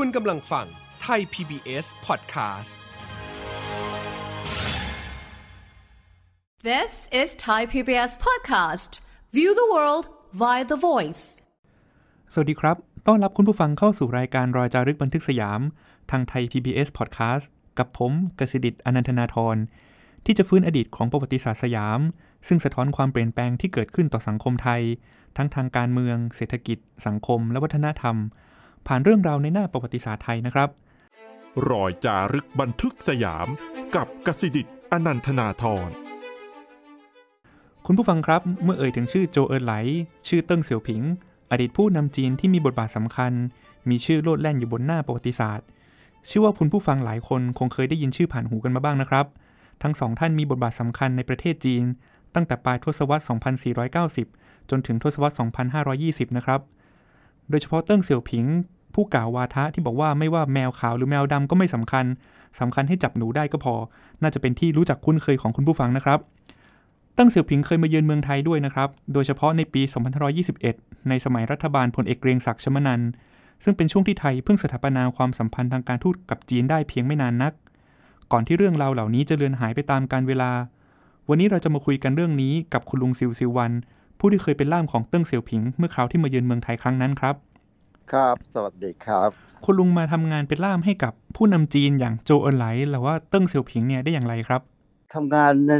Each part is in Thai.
คุณกำลังฟังไทย PBS Podcast This is Thai PBS Podcast. View the world via the voice. สวัสดีครับ ต้อนรับคุณผู้ฟังเข้าสู่รายการรอยจารึกบันทึกสยาม ทางไทย PBS Podcast กับผมกสิดิตอนันทนาทร ที่จะฟื้นอดีตของประวัติศาสตร์สยาม ซึ่งสะท้อนความเปลี่ยนแปลงที่เกิดขึ้นต่อสังคมไทย ทั้งทางการเมือง เศรษฐกิจ สังคม และวัฒนธรรม ผ่านเรื่องราวในหน้าประวัติศาสตร์ไทยนะครับ รอยจารึกบันทึกสยาม กับกสิดิตอนันทนาทรคุณผู้ฟังครับ เมื่อเอ่ยถึงชื่อโจเอินไหล ชื่อเติ้งเสี่ยวผิง อดีตผู้นำจีนที่มีบทบาทสำคัญ มีชื่อโลดแล่นอยู่บนหน้าประวัติศาสตร์เชื่อว่าคุณผู้ฟังหลายคนคงเคยได้ยินชื่อผ่านหูกันมาบ้างนะครับ ทั้งสองท่านมีบทบาทสำคัญในประเทศจีน ตั้งแต่ปลายทศวรรษ 2490 จนถึงทศวรรษ 2520 นะครับ โดยเฉพาะเติ้งเสี่ยวผิง ผู้กล่าววาทะที่บอกว่าไม่ว่าแมวขาวหรือแมวดำก็ไม่สำคัญสำคัญให้จับหนูได้ก็พอ น่าจะเป็นที่รู้จักคุ้นเคยของคุณผู้ฟังนะครับตั้งเสี่ยวผิงเคยมาเยือนเมืองไทยด้วยนะครับ โดยเฉพาะในปี 2521 ในสมัยรัฐบาลพลเอกเกรียงศักดิ์ชมนันซึ่งเป็นช่วงที่ไทยเพิ่งสถาปนาความสัมพันธ์ทางการทูตกับจีนได้เพียงไม่นานนัก ก่อนที่เรื่องราวเหล่านี้จะเลือนหายไปตามกาลเวลา วันนี้เราจะมาคุยกันเรื่องนี้กับคุณลุงซิวซิววัน ผู้ที่เคยเป็นล่ามของเติ้งเสี่ยวผิง เมื่อคราวที่มาเยือนเมืองไทยครั้งนั้นครับ ครับ สวัสดีครับ คุณลุงมาทำงานเป็นล่ามให้กับผู้นำจีนอย่างโจวเอินไหลหรือว่าเติ้งเสี่ยวผิงเนี่ยได้อย่างไรครับทำงานใน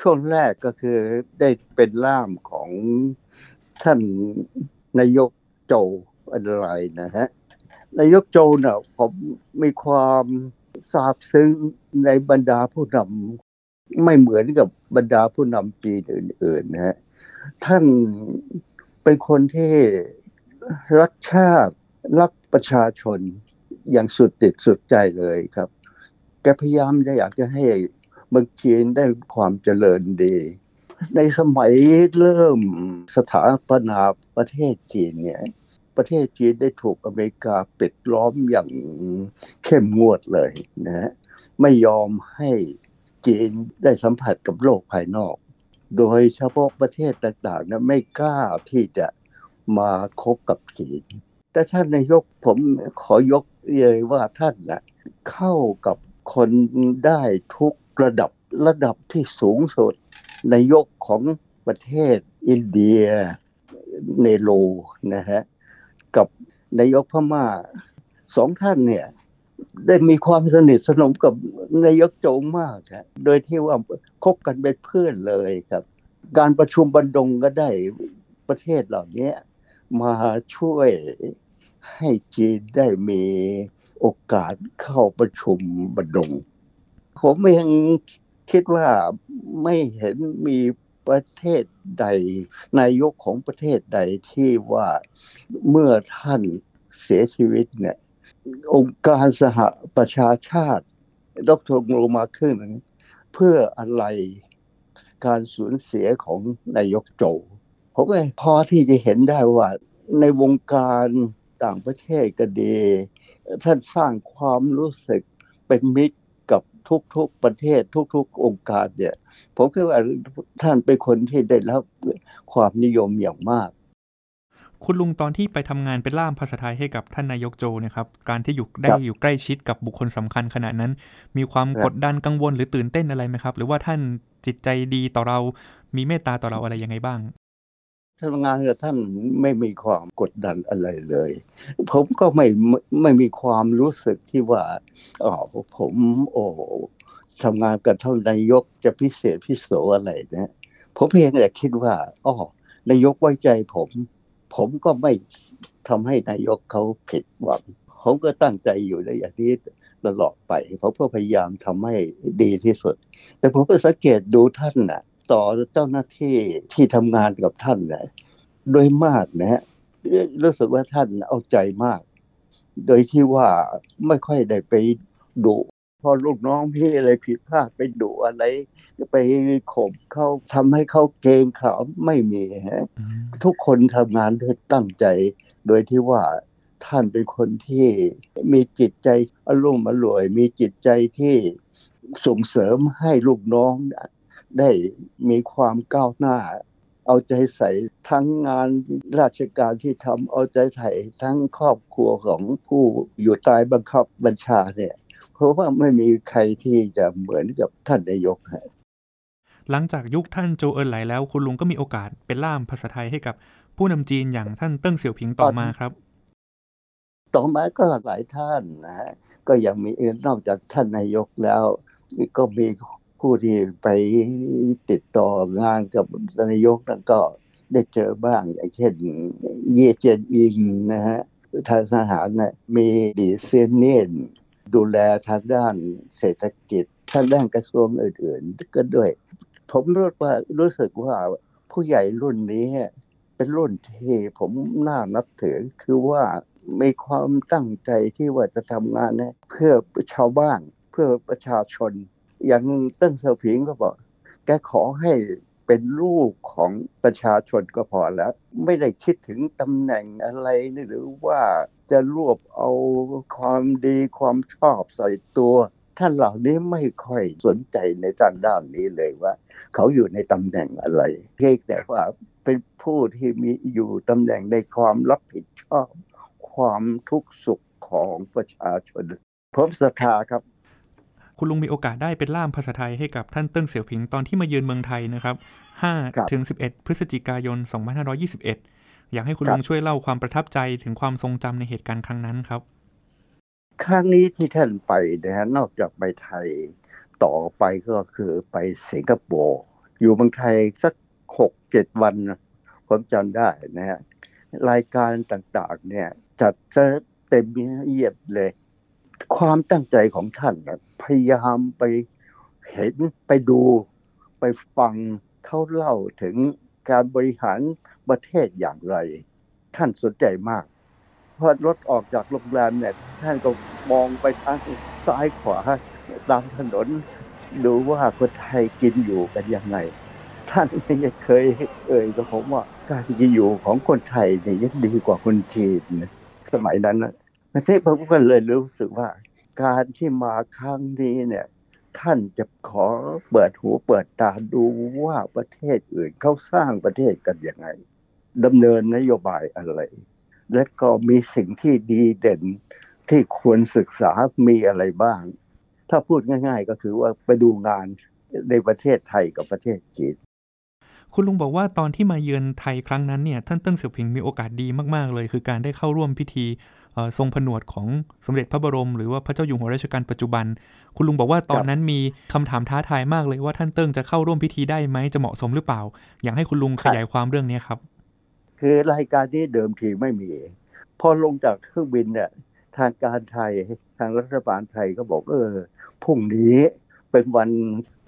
ช่วงแรกก็คือได้เป็นล่ามของท่านนายกโจวเอินไหลนะฮะนายกโจเน่ะผมมีความซาบซึ้งในบรรดาผู้นำไม่เหมือนกับบรรดาผู้นำจีนอื่นๆนะฮะ ท่านเป็นคนที่รักชาติรักประชาชนอย่างสุดติดสุดใจเลยครับ แกพยายามจะอยากจะให้เมืองจีนได้ความเจริญดี ในสมัยเริ่มสถาปนาประเทศจีนเนี่ย ประเทศจีนได้ถูกอเมริกาปิดล้อมอย่างเข้มงวดเลยนะฮะไม่ยอมให้จีนได้สัมผัสกับโลกภายนอก โดยเฉพาะประเทศต่างๆนะไม่กล้าที่จะมาคบกับจีน แต่ท่านนายกผมขอยกเลยว่าท่านนะเข้ากับคนได้ทุกระดับระดับที่สูงสุดนายกของประเทศอินเดียเนโรนะฮะกับนายกพม่าสองท่านเนี่ย ได้มีความสนิทสนมกับนายกโจงมากครับโดยที่ว่าคบกันเป็นเพื่อนเลยครับ การประชุมบันดงก็ได้ประเทศเหล่านี้มาช่วยให้จีนได้มีโอกาสเข้าประชุมบันดง ผมเองคิดว่าไม่เห็นมีประเทศใดนายกของประเทศใดที่ว่าเมื่อท่านเสียชีวิตเนี่ย องค์การสหประชาชาติดรลงมาขึ้น เพื่ออะไรการสูญเสียของนายกโจผมก็พอที่จะเห็นได้ว่า ในวงการต่างประเทศก็ดีท่านสร้างความรู้สึกเป็นมิตรกับทุกๆประเทศ ทุก ๆ องค์การเนี่ย ผมคิดว่าท่านเป็นคนที่ได้รับความนิยมอย่างมาก คุณลุงตอนที่ไปทำงานเป็นล่ามภาษาไทยให้กับท่านนายกโจเนะครับ การที่อยู่ได้อยู่ใกล้ชิดกับบุคคลสำคัญขนาดนั้น มีความกดดันกังวลหรือตื่นเต้นอะไรไหมครับ หรือว่าท่านจิตใจดีต่อเรา มีเมตตาต่อเราอะไรยังไงบ้างทำงานกับท่านไม่มีความกดดันอะไรเลย ผมก็ไม่ไม่มีความรู้สึกที่ว่าอ๋อผมโอ้ทำงานกับท่านนายกจะพิเศษพิโสอะไรนะผมเพียงแต่คิดว่าอ๋อนายกไว้ใจผม ผมก็ไม่ทำให้นายกเขาผิดหวัง ผมก็ตั้งใจอยู่ในอย่างนี้ตลอดไปผมก็พยายามทำให้ดีที่สุด แต่ผมก็สังเกตดูท่านน่ะ ต่อเจ้าหน้าที่ที่ทำงานกับท่านนะโดยมากนะฮะรู้สึกว่าท่านเอาใจมาก โดยที่ว่าไม่ค่อยได้ไปดุ พอลูกน้องพี่อะไรผิดพลาดไปดุอะไรไปข่มเขาทำให้เขาเกรงขามไม่มีฮะทุกคนทำงานด้วยตั้งใจ โดยที่ว่าท่านเป็นคนที่มีจิตใจอารมณ์อร่วย มีจิตใจที่ส่งเสริมให้ลูกน้องได้มีความก้าวหน้า เอาใจใส่ทั้งงานราชการที่ทำเอาใจใส่ทั้งครอบครัวของผู้อยู่ใต้บังคับบัญชาเนี่ย เพราะว่าไม่มีใครที่จะเหมือนกับท่านนายกฮะหลังจากยุคท่านโจเอินไหลแล้ว คุณลุงก็มีโอกาสเป็นล่ามภาษาไทยให้กับ ผู้นำจีนอย่างท่านเติ้งเสี่ยวผิงต่อมาครับ ต่อมาก็หลายท่านนะฮะก็ยังมีนอกจากท่านนายกแล้ว ก็มีผู้ที่ไปติดต่องานกับนายกนั้นก็ได้เจอบ้างอย่างเช่น เยเจนอิงนะฮะทางทหารนะมีดีเซยนเนียน ดูแลทางด้านเศรษฐกิจทางด้านกระทรวงอื่นๆก็ด้วย ผมรู้ว่ารู้สึกว่าผู้ใหญ่รุ่นนี้เป็นรุ่นที่ผมน่านับถือคือว่ามีความตั้งใจที่ว่าจะทำงานนะเพื่อชาวบ้านเพื่อประชาชน อย่างเติ้งเซอผิงก็บอก แกขอให้เป็นลูกของประชาชนก็พอแล้ว ไม่ได้คิดถึงตำแหน่งอะไรหรือว่า จะรวบเอาความดีความชอบใส่ตัวท่านเหล่านี้ไม่ค่อยสนใจในทางด้านนี้เลยว่า เขาอยู่ในตำแหน่งอะไรเพียงแต่ว่าเป็นผู้ที่มีอยู่ตำแหน่งในความรับผิดชอบ ความทุกข์สุขของประชาชนผมศรัทธาครับ คุณลุงมีโอกาสได้เป็นล่ามภาษาไทยให้กับท่านเติ้งเสี่ยวผิงตอนที่มาเยือนเมืองไทยนะครับครับ5ถึง11 พฤศจิกายน 2521 อยากให้คุณครับลุงช่วยเล่าความประทับใจถึงความทรงจำในเหตุการณ์ครั้งนั้นครับ ครั้งนี้ที่ท่านไปนะฮะนอกจากไปไทยต่อไปก็คือไปสิงคโปร์อยู่เมืองไทยสักหกเจ็ดวันนะผมจำได้นะฮะรายการต่างๆ เนี่ย จัดซะเต็มเอียดเลย ความตั้งใจของท่านนะพยายามไปเห็นไปดูไปฟังเขาเล่าถึง การบริหารประเทศอย่างไร ท่านสนใจมากพอรถออกจากโรงแรมเนี่ยท่านก็มองไปทางซ้ายขวาตามถนน ดูว่าคนไทยกินอยู่กันยังไง ท่านยังเคยเอ่ยกับผมว่าการกินอยู่ของคนไทยเนี่ยยังดีกว่าคนจีนสมัยนั้นนะประเทศผมก็เลยรู้สึกว่า การที่มาครั้งนี้เนี่ย ท่านจะขอเปิดหูเปิดตาดูว่าประเทศอื่นเขาสร้างประเทศกันยังไงดำเนินนโยบายอะไร และก็มีสิ่งที่ดีเด่นที่ควรศึกษามีอะไรบ้าง ถ้าพูดง่าย ๆ ก็คือว่าไปดูงานในประเทศไทยกับประเทศจีนคุณลุงบอกว่าตอนที่มาเยือนไทยครั้งนั้นเนี่ยท่านเติ้งเสี่ยวผิงมีโอกาสดีมากๆเลย คือการได้เข้าร่วมพิธี ทรงผนวดของสมเด็จพระบรม หรือว่าพระเจ้าอยู่หัวรัชกาลปัจจุบัน คุณลุงบอกว่าตอนนั้นมีคำถามท้าทายมากเลยว่าท่านเติ้งจะเข้าร่วมพิธีได้ไหมจะเหมาะสมหรือเปล่า อยากให้คุณลุงขยายความเรื่องนี้ครับ คือรายการนี้เดิมทีไม่มีพอลงจากเครื่องบินเนี่ยทางการไทยทางรัฐบาลไทยก็บอกเออพรุ่งนี้เป็นวัน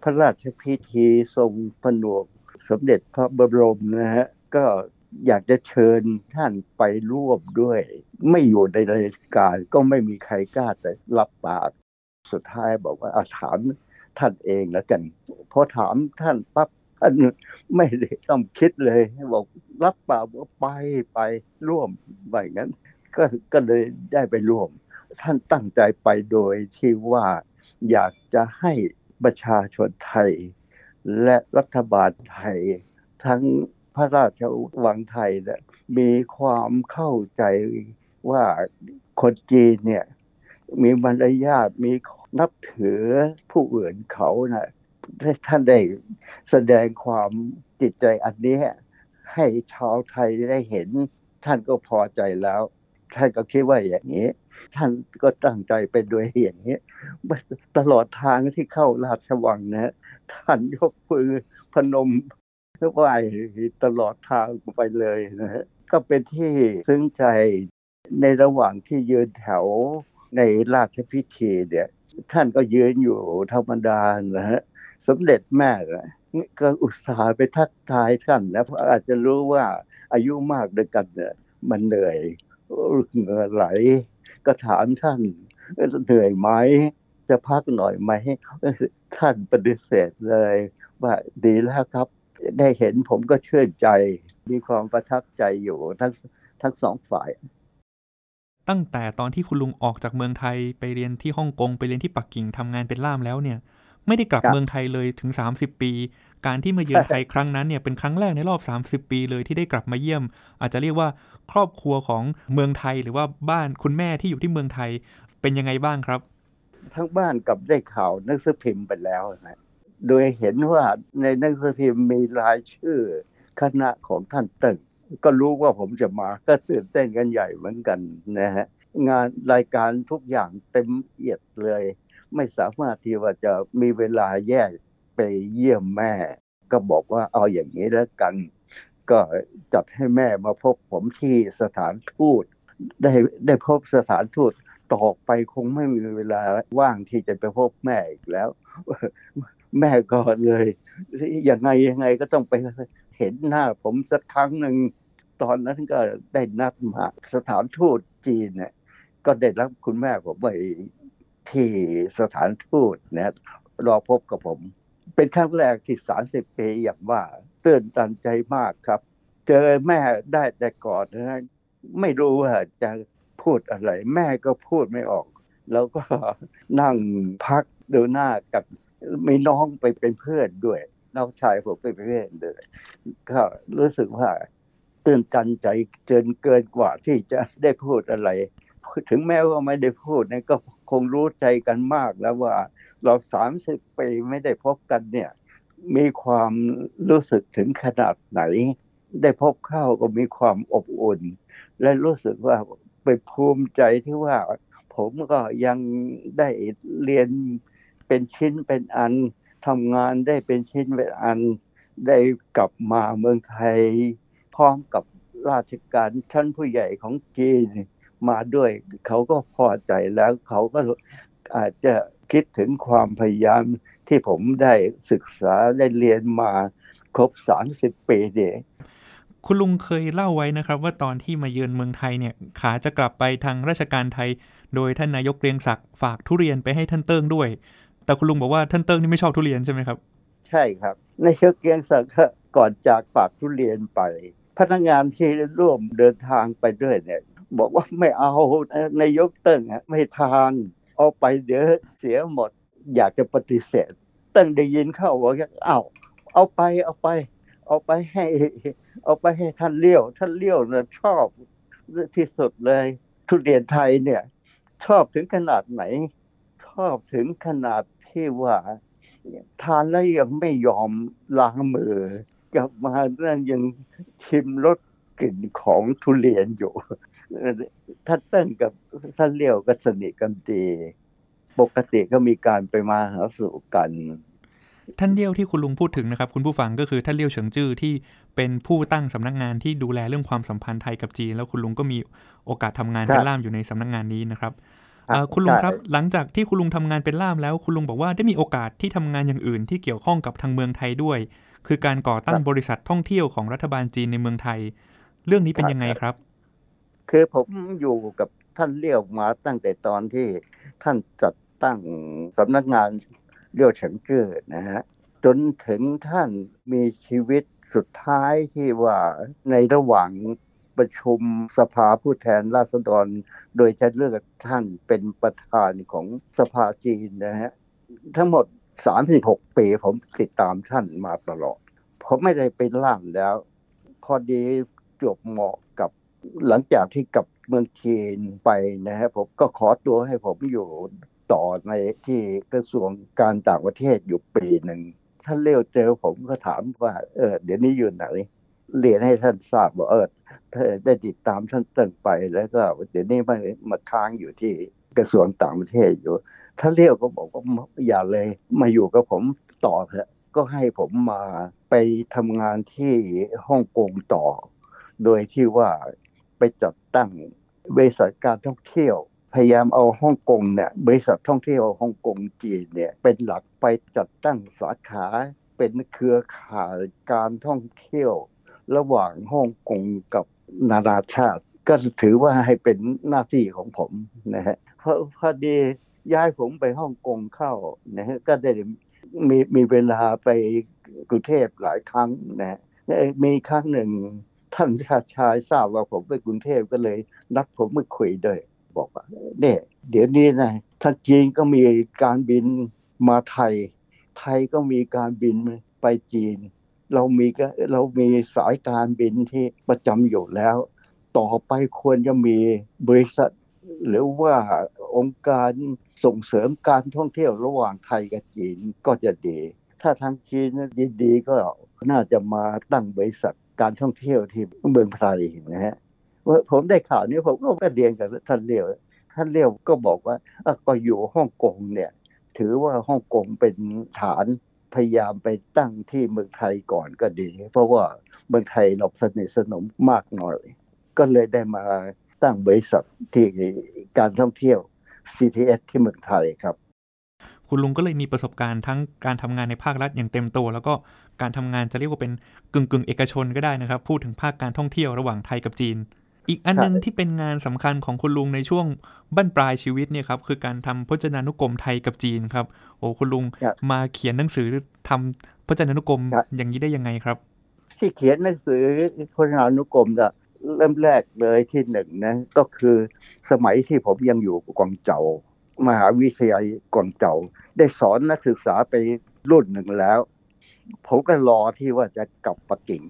พระราชพิธีทรงผนวกสมเด็จพระบรมนะฮะก็ อยากจะเชิญท่านไปร่วมด้วย ไม่อยู่ในรายการก็ไม่มีใครกล้าแต่รับปาก สุดท้ายบอกว่าอาถามท่านเองแล้วกันพอถามท่านปั๊บท่านไม่ได้ต้องคิดเลยบอกรับปากว่าไปไปร่วมไปงั้น ก็ก็เลยได้ไปร่วม ท่านตั้งใจไปโดยที่ว่าอยากจะให้ประชาชนไทย และรัฐบาลไทยทั้ง พระราชวังไทยเนี่ยมีความเข้าใจว่าคนจีนเนี่ยมีมารยาทมีนับถือผู้อื่นเขานะท่านได้แสดงความจิตใจอันนี้ให้ชาวไทยได้เห็น ท่านก็พอใจแล้ว ท่านก็คิดว่าอย่างนี้ ท่านก็ตั้งใจไปโดยอย่างนี้ ตลอดทางที่เข้าราชวังนะ ท่านยกมือพนม ไหว้ตลอดทางไปเลยนะฮะก็เป็นที่ซึ้งใจในระหว่างที่ยืนแถวในราชพิธีเนี่ย ท่านก็ยืนอยู่ธรรมดานะฮะสมเด็จแม่ก็อุตส่าห์ไปทักทายท่านนะเพราะอาจจะรู้ว่าอายุมากด้วยกันเนี่ยมันเหนื่อยเหงื่อไหล ก็ถามท่านเหนื่อยไหมจะพักหน่อยไหมท่านปฏิเสธเลย ว่าดีแล้วครับ ได้เห็นผมก็ชื่นใจ มีความประทับใจอยู่ทั้งทั้งสองฝ่าย ตั้งแต่ตอนที่คุณลุงออกจากเมืองไทยไปเรียนที่ฮ่องกงไปเรียนที่ปักกิ่งทำงานเป็นล่ามแล้วเนี่ย ไม่ได้กลับครับเมืองไทยเลยถึง 30 ปี การที่มาเยือนไทยครั้งนั้นเนี่ยเป็นครั้งแรกในรอบ 30 ปีเลยที่ได้กลับมาเยี่ยม อาจจะเรียกว่าครอบครัวของเมืองไทยหรือว่าบ้านคุณแม่ที่อยู่ที่เมืองไทยเป็นยังไงบ้างครับ ทั้งบ้านกับได้ข่าวหนังสือพิมพ์ไปแล้วนะ โดยเห็นว่าในหนังสือพิมพ์มีรายชื่อคณะของท่านตึงก็รู้ว่าผมจะมาก็ตื่นเต้นกันใหญ่เหมือนกันนะฮะงานรายการทุกอย่างเต็มเอียดเลย ไม่สามารถที่ว่าจะมีเวลาแยกไปเยี่ยมแม่ ก็บอกว่าเอาอย่างนี้แล้วกัน ก็จัดให้แม่มาพบผมที่สถานทูต ได้ได้พบสถานทูตต่อไปคงไม่มีเวลาว่างที่จะไปพบแม่อีกแล้ว แม่ก็เลยยังไงยังไงก็ต้องไปเห็นหน้าผมสักครั้งหนึ่งตอนนั้นก็ได้นัดมาสถานทูตจีนเนี่ยก็ได้รับคุณแม่ผมไปที่สถานทูตนะรอพบกับผม เป็นครั้งแรกที่สามสิบปีอย่างว่าตื่นตันใจมากครับ เจอแม่ได้แต่ก่อนนะไม่รู้ว่าจะพูดอะไร แม่ก็พูดไม่ออก แล้วก็นั่งพักดูหน้ากับ มีน้องไปเป็นเพื่อนด้วย น้องชายผมไปเป็นเพื่อนด้วยก็รู้สึกว่าตื่นตันใจเกินเกินกว่าที่จะได้พูดอะไร ถึงแม้ว่าไม่ได้พูดเนี่ยก็คงรู้ใจกันมากแล้วว่าเราสามสิบปีไม่ได้พบกันเนี่ย มีความรู้สึกถึงขนาดไหน ได้พบเข้าก็มีความอบอุ่น และรู้สึกว่าไปภูมิใจที่ว่า ผมก็ยังได้เรียน เป็นชิ้นเป็นอันทำงานได้เป็นชิ้นเป็นอันได้กลับมาเมืองไทย พร้อมกับราชการชั้นผู้ใหญ่ของจีนมาด้วย เขาก็พอใจแล้วเขาก็อาจจะคิดถึงความพยายามที่ผมได้ศึกษาได้เรียนมาครบ 30 ปีเนี่ยคุณลุงเคยเล่าไว้นะครับ ว่าตอนที่มาเยือนเมืองไทยเนี่ย ขาจะกลับไปทางราชการไทย โดยท่านนายกเกรียงศักดิ์ฝากทุเรียนไปให้ท่านเติ้งด้วย แต่คุณลุงบอกว่าท่านเติ้งนี่ไม่ชอบทุเรียนใช่ไหมครับ ใช่ครับ ในายกเกียงศักดิ์ก่อนจากฝากทุเรียนไป พนักงานที่ร่วมเดินทางไปด้วยเนี่ย บอกว่าไม่เอานายกเติ้งอะไม่ทานเอาไปเดี๋ยวเสียหมด อยากจะปฏิเสธ เติ้งได้ยินเข้าบอกว่าเอาเอาไปเอาไป เอาไปให้ เอาไปให้ท่านเลี้ยว ท่านเลี้ยวเนี่ยชอบที่สุดเลย ทุเรียนไทยเนี่ย ชอบถึงขนาดไหน ชอบถึงขนาด ที่ว่า ทานแล้วยังไม่ยอมล้างมือ กลับมาเรื่องยังชิมรสกลิ่นของทุเรียนอยู่ท่านเติ้งกับท่านเลี้ยวก็สนิทกันดีปกติก็มีการไปมาหาสู่กัน ท่านเลี้ยวที่คุณลุงพูดถึงนะครับ คุณผู้ฟังก็คือท่านเลี้ยวเฉิงจื้อที่เป็นผู้ตั้งสำนักงานที่ดูแลเรื่องความสัมพันธ์ไทยกับจีน แล้วคุณลุงก็มีโอกาสทำงานเป็นล่ามอยู่ในสำนักงานนี้นะครับ ครับเอ่อคุณลุงครับใช่หลังจากที่คุณลุงทำงานเป็นล่ามแล้ว คุณลุงบอกว่าได้มีโอกาสที่ทำงานอย่างอื่นที่เกี่ยวข้องกับทางเมืองไทยด้วย คือการก่อตั้งบริษัทท่องเที่ยวของรัฐบาลจีนในเมืองไทย เรื่องนี้เป็นยังไงครับ คือผมอยู่กับท่านเลี้ยวมาตั้งแต่ตอนที่ท่านจัดตั้งสำนักงานเลี้ยวเฉิงเกิดนะฮะจนถึงท่านมีชีวิตสุดท้ายที่ว่าในระหว่าง ประชุมสภาผู้แทนราษฎร โดยจะเลือกท่านเป็นประธานของสภาจีนนะฮะทั้งหมด 36 ปีผมติดตามท่านมาตลอด ผมไม่ได้เป็นล่ามแล้ว พอดีจบเหมาะกับหลังจากที่กลับเมืองจีนไปนะฮะผมก็ขอตัวให้ผมอยู่ต่อในที่กระทรวงการต่างประเทศอยู่ปีหนึ่งท่านเลี้ยวเจอผมก็ถามว่าเออเดี๋ยวนี้อยู่ไหน เรียนให้ท่านทราบว่าเออเธอได้ติดตามท่านติ้งไปแล้วก็เดี๋ยวนี้มามาค้างอยู่ที่กระทรวงต่างประเทศอยู่ท่านเลี้ยวก็บอกว่าอย่าเลยมาอยู่กับผมต่อเถอะก็ให้ผมมาไปทำงานที่ฮ่องกงต่อ โดยที่ว่าไปจัดตั้งบริษัทการท่องเที่ยว พยายามเอาฮ่องกงเนี่ยบริษัทท่องเที่ยวฮ่องกงจีนเนี่ยเป็นหลักไปจัดตั้งสาขาเป็นเครือข่ายการท่องเที่ยว ระหว่างฮ่องกงกับนานาชาติ ก็ถือว่าให้เป็นหน้าที่ของผมนะฮะเพราะพอดีย้ายผมไปฮ่องกงเข้านะฮะก็ได้มีมีเวลาไปกรุงเทพหลายครั้งนะฮะมีครั้งหนึ่งท่านชาชายทราบว่าผมไปกรุงเทพก็เลยนัดผมมาคุยด้วยบอกว่าเนี่ยเดี๋ยวนี้นะทางจีนก็มีการบินมาไทย ไทยก็มีการบินไปจีน เรามีก็เรามีสายการบินที่ประจำอยู่แล้ว ต่อไปควรจะมีบริษัท หรือว่าองค์การส่งเสริมการท่องเที่ยวระหว่างไทยกับจีนก็จะดี ถ้าทางจีนยินดีก็น่าจะมาตั้งบริษัทการท่องเที่ยวที่เมืองไทยนะฮะว่าผมได้ข่าวนี้ผมก็ไปเรียนกับท่านเลี้ยวท่านเลี้ยวก็บอกว่าก็อยู่ฮ่องกงเนี่ย ถือว่าฮ่องกงเป็นฐาน พยายามไปตั้งที่เมืองไทยก่อนก็ดี เพราะว่าเมืองไทยเราสนิทสนมมากหน่อย ก็เลยได้มาตั้งบริษัทที่การท่องเที่ยว CTS ที่เมืองไทยครับ คุณลุงก็เลยมีประสบการณ์ทั้งการทำงานในภาครัฐอย่างเต็มตัว แล้วก็การทำงานจะเรียกว่าเป็นกึ่งกึ่งเอกชนก็ได้นะครับ พูดถึงภาคการท่องเที่ยวระหว่างไทยกับจีน อีกอันหนึงใช่ที่เป็นงานสำคัญของคุณลุงในช่วงบั้นปลายชีวิตเนี่ยครับคือการทำพจนานุกรมไทยกับจีนครับ โอ้คุณลุงครับมาเขียนหนังสือทำพจนานุกรมครับอย่างนี้ได้ยังไงครับ ที่เขียนหนังสือพจนานุกรมจะเริ่มแรกเลยที่หนึ่งนะก็คือสมัยที่ผมยังอยู่กวางเจามหาวิทยาลัยกวางเจาได้สอนนักศึกษาไปรุ่นหนึ่งแล้ว ผมก็รอที่ว่าจะกลับปักกิ่ง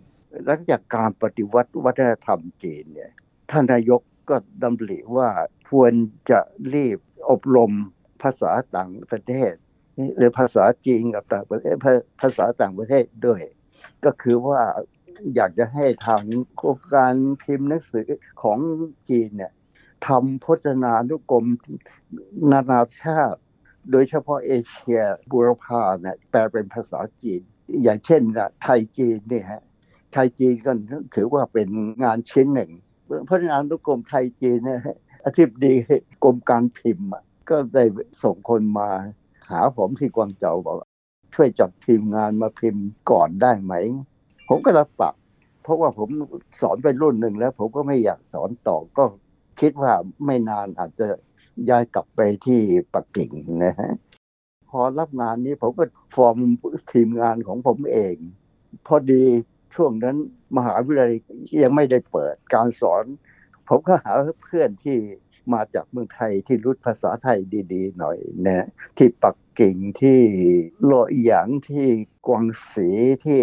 หลังจากการปฏิวัติวัฒนธรรมจีนเนี่ย ท่านนายกก็ดำริว่าควรจะรีบอบรมภาษาต่างประเทศหรือภาษาจีนกับต่างประเทศภาษาต่างประเทศด้วย ก็คือว่าอยากจะให้ทางโครงการพิมพ์หนังสือของจีนเนี่ยทำพจนานุกรมนานาชาติ โดยเฉพาะเอเชียบูรพาเนี่ยแปลเป็นภาษาจีน อย่างเช่นไทยจีนเนี่ยฮะไทยจีนก็ถือว่าเป็นงานชิ้นหนึ่ง พจนานุกรมไทยจีนเนี่ยอธิบดีกรมการพิมพ์ก็ได้ส่งคนมาหาผมที่กวางเจาบอกช่วยจัดทีมงานมาพิมพ์ก่อนได้ไหม ผมก็รับปากเพราะว่าผมสอนไปรุ่นหนึ่งแล้ว ผมก็ไม่อยากสอนต่อก็คิดว่าไม่นานอาจจะย้ายกลับไปที่ปักกิ่งนะฮะพอรับงานนี้ผมก็ฟอร์มทีมงานของผมเอง พอดี ช่วงนั้นมหาวิทยาลัยยังไม่ได้เปิดการสอน ผมก็หาเพื่อนที่มาจากเมืองไทยที่รู้ภาษาไทยดีๆ หน่อยนะที่ปักกิ่งที่โลอีหยางที่กวางสีที่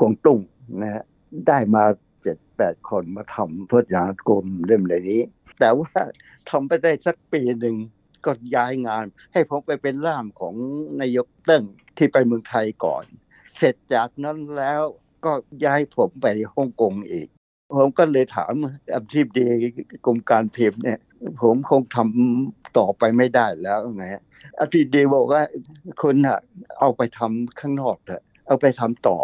กวางตุ้งนะได้มาเจ็ดแปดคนมาทำพจนานุกรมเล่มเลยนี้ แต่ว่าทำไปได้สักปีหนึ่งก็ย้ายงาน ให้ผมไปเป็นล่ามของนายกเติ้งที่ไปเมืองไทยก่อน เสร็จจากนั้นแล้ว ก็ย้ายผมไปฮ่องกงอีก ผมก็เลยถามอธิบดีกรมการพิมพ์เนี่ย ผมคงทำต่อไปไม่ได้แล้วนะฮะอธิบดีบอกว่าคุณอะเอาไปทำข้างนอกเถอะเอาไปทำต่อ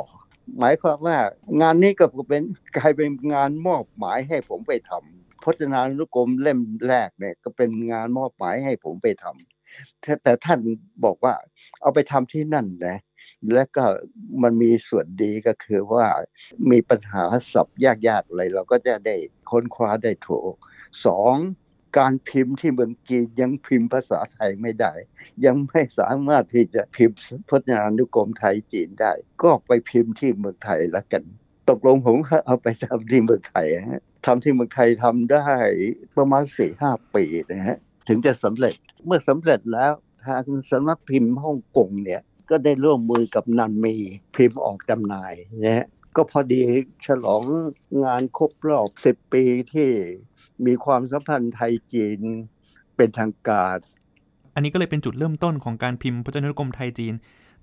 หมายความว่างานนี้ก็เป็นกลายเป็นงานมอบหมายให้ผมไปทำพจนานุกรมเล่มแรกเนี่ยก็เป็นงานมอบหมายให้ผมไปทำแต่ท่านบอกว่าเอาไปทำที่นั่นนะ และก็มันมีส่วนดีก็คือว่ามีปัญหาศัพท์ยากๆอะไรเราก็จะได้ค้นคว้าได้ถูกสองการพิมพ์ที่เมืองจีนยังพิมพ์ภาษาไทยไม่ได้ ยังไม่สามารถที่จะพิมพ์พจนานุกรมไทยจีนได้ ก็ไปพิมพ์ที่เมืองไทยแล้วกัน ตกลงผมก็เอาไปทำที่เมืองไทยฮะทำที่เมืองไทยทำได้ประมาณสี่ห้าปีนะฮะถึงจะสำเร็จเมื่อสำเร็จแล้วทางสำนักพิมพ์ฮ่องกงเนี่ย ก็ได้ร่วมมือกับนันมีพิมพ์ออกจำหน่ายนะฮะก็พอดีฉลองงานครบรอบสิบปีที่มีความสัมพันธ์ไทยจีนเป็นทางการ อันนี้ก็เลยเป็นจุดเริ่มต้นของการพิมพ์พจนานุกรมไทยจีน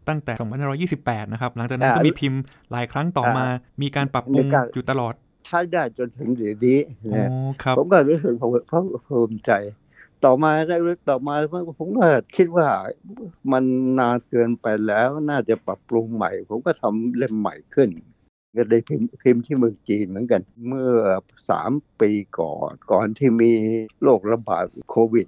ตั้งแต่ 2528 นะครับ หลังจากนั้นก็อ่ามีมีพิมพ์หลายครั้งต่อมาอ่ามีการปรับปรุงมีการอยู่ตลอด ใช้ได้จนถึงเดี๋ยวนี้โอ้นะครับผมก็รู้สึกภูมิใจ ต่อมาได้ต่อมาผมก็คิดว่ามันนานเกินไปแล้ว น่าจะปรับปรุงใหม่ ผมก็ทำเล่มใหม่ขึ้นก็ได้พิมพ์พิมพ์ที่เมืองจีนเหมือนกัน เมื่อสามปีก่อน ก่อนที่มีโรคระบาดโควิด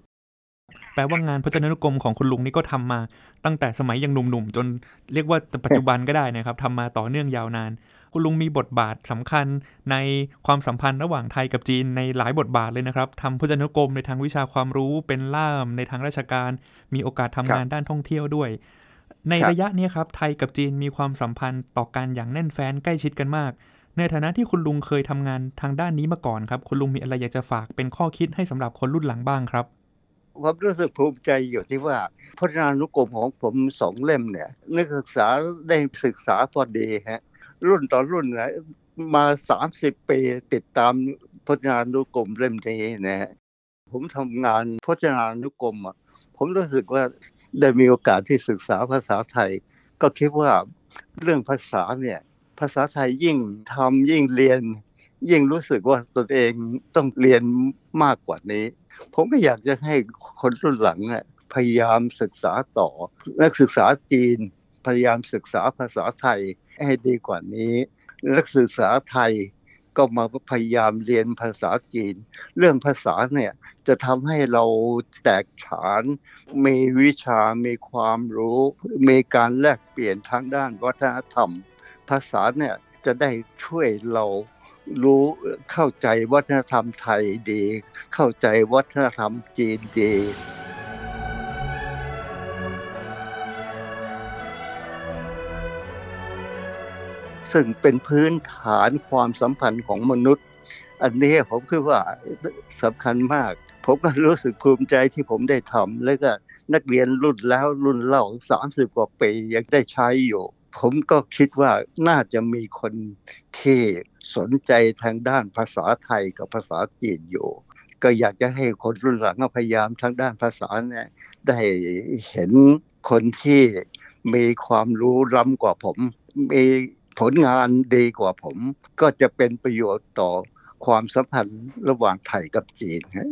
แปลว่างานพจนานุกรมของคุณลุงนี่ก็ทำมาตั้งแต่สมัยยังหนุ่มๆ จนเรียกว่าปัจจุบันก็ได้นะครับทำมาต่อเนื่องยาวนาน คุณลุงมีบทบาทสำคัญในความสัมพันธ์ระหว่างไทยกับจีนในหลายบทบาทเลยนะครับทำพจนานุกรมในทางวิชาความรู้เป็นล่ามในทางราชการ มีโอกาสทำงานด้านท่องเที่ยวด้วย ในครับระยะเนี้ยครับไทยกับจีนมีความสัมพันธ์ต่อกันอย่างแน่นแฟ้นใกล้ชิดกันมาก ในฐานะที่คุณลุงเคยทำงานทางด้านนี้มาก่อนครับ คุณลุงมีอะไรอยากจะฝากเป็นข้อคิดให้สำหรับคนรุ่นหลังบ้างครับผมรู้สึกภูมิใจอยู่ที่ว่าพจนานุกรมของผมสองเล่มเนี่ย นักศึกษาได้ศึกษาพอดีฮะ รุ่นต่อรุ่นนะมาสามสิบปีติดตามพจนานุกรมเล่มนี้นะฮะผมทำงานพจนานุกรมอะผมรู้สึกว่าได้มีโอกาสที่ศึกษาภาษาไทย ก็คิดว่าเรื่องภาษาเนี่ย ภาษาไทยยิ่งทำยิ่งเรียน ยิ่งรู้สึกว่าตนเองต้องเรียนมากกว่านี้ ผมก็อยากจะให้คนรุ่นหลังอะพยายามศึกษาต่อ นักศึกษาจีน พยายามศึกษาภาษาไทยให้ดีกว่านี้นักศึกษาไทยก็มาพยายามเรียนภาษาจีน เรื่องภาษาเนี่ยจะทำให้เราแตกฉาน มีวิชา มีความรู้ มีการแลกเปลี่ยนทางด้านวัฒนธรรม ภาษาเนี่ยจะได้ช่วยเรารู้เข้าใจวัฒนธรรมไทยดี เข้าใจวัฒนธรรมจีนดี ซึ่งเป็นพื้นฐานความสัมพันธ์ของมนุษย์ อันนี้ผมคิดว่าสำคัญมาก ผมก็รู้สึกภูมิใจที่ผมได้ทำแล้วก็นักเรียนรุ่นแล้วรุ่นเล่าสามสิบกว่าปียังได้ใช้อยู่ ผมก็คิดว่าน่าจะมีคนที่สนใจทางด้านภาษาไทยกับภาษาจีนอยู่ ก็อยากจะให้คนรุ่นหลังพยายามทางด้านภาษาเนี่ยได้เห็นคนที่มีความรู้ล้ำกว่าผม มี ผลงานดีกว่าผม ก็จะเป็นประโยชน์ต่อความสัมพันธ์ระหว่างไทยกับจีนฮะ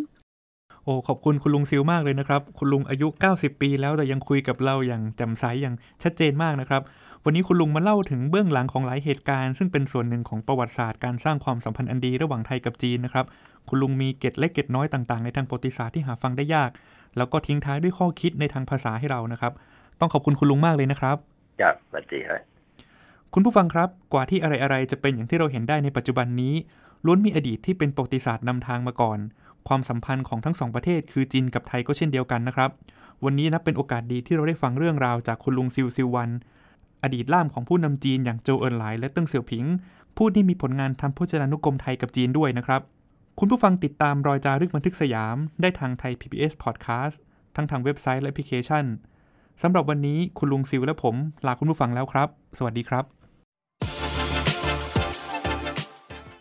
โอ้ขอบคุณคุณลุงซิลมากเลยนะครับ คุณลุงอายุ 90 ปีแล้วแต่ยังคุยกับเราอย่างแจ่มใสอย่างชัดเจนมากนะครับ วันนี้คุณลุงมาเล่าถึงเบื้องหลังของหลายเหตุการณ์ ซึ่งเป็นส่วนหนึ่งของประวัติศาสตร์การสร้างความสัมพันธ์อันดีระหว่างไทยกับจีนนะครับ คุณลุงมีเกร็ดเล็กเกร็ดน้อยต่างๆ ในทางประวัติศาสตร์ที่หาฟังได้ยาก แล้วก็ทิ้งท้ายด้วยข้อคิดในทางภาษาให้เรานะครับ ต้องขอบคุณคุณลุงมากเลยนะครับครับสวัสดีครับ คุณผู้ฟังครับกว่าที่อะไรๆจะเป็นอย่างที่เราเห็นได้ในปัจจุบันนี้ ล้วนมีอดีตที่เป็นประวัติศาสตร์นำทางมาก่อน ความสัมพันธ์ของทั้งสองประเทศ คือจีนกับไทยก็เช่นเดียวกันนะครับ วันนี้นับเป็นโอกาสดีที่เราได้ฟังเรื่องราวจากคุณลุงซิวซิววัน อดีตล่ามของผู้นำจีนอย่างโจวเอินไหลและเติ้งเสี่ยวผิง ผู้ที่มีผลงานทำพจนานุกรมไทยกับจีนด้วยนะครับ คุณผู้ฟังติดตามรอยจารึกบันทึกสยาม ได้ทางไทย PBS Podcast ทั้งทางเว็บไซต์และแอปพลิเคชันสำหรับวันนี้คุณลุงซิวและผมลาคุณผู้ฟังแล้วครับ สวัสดีครับ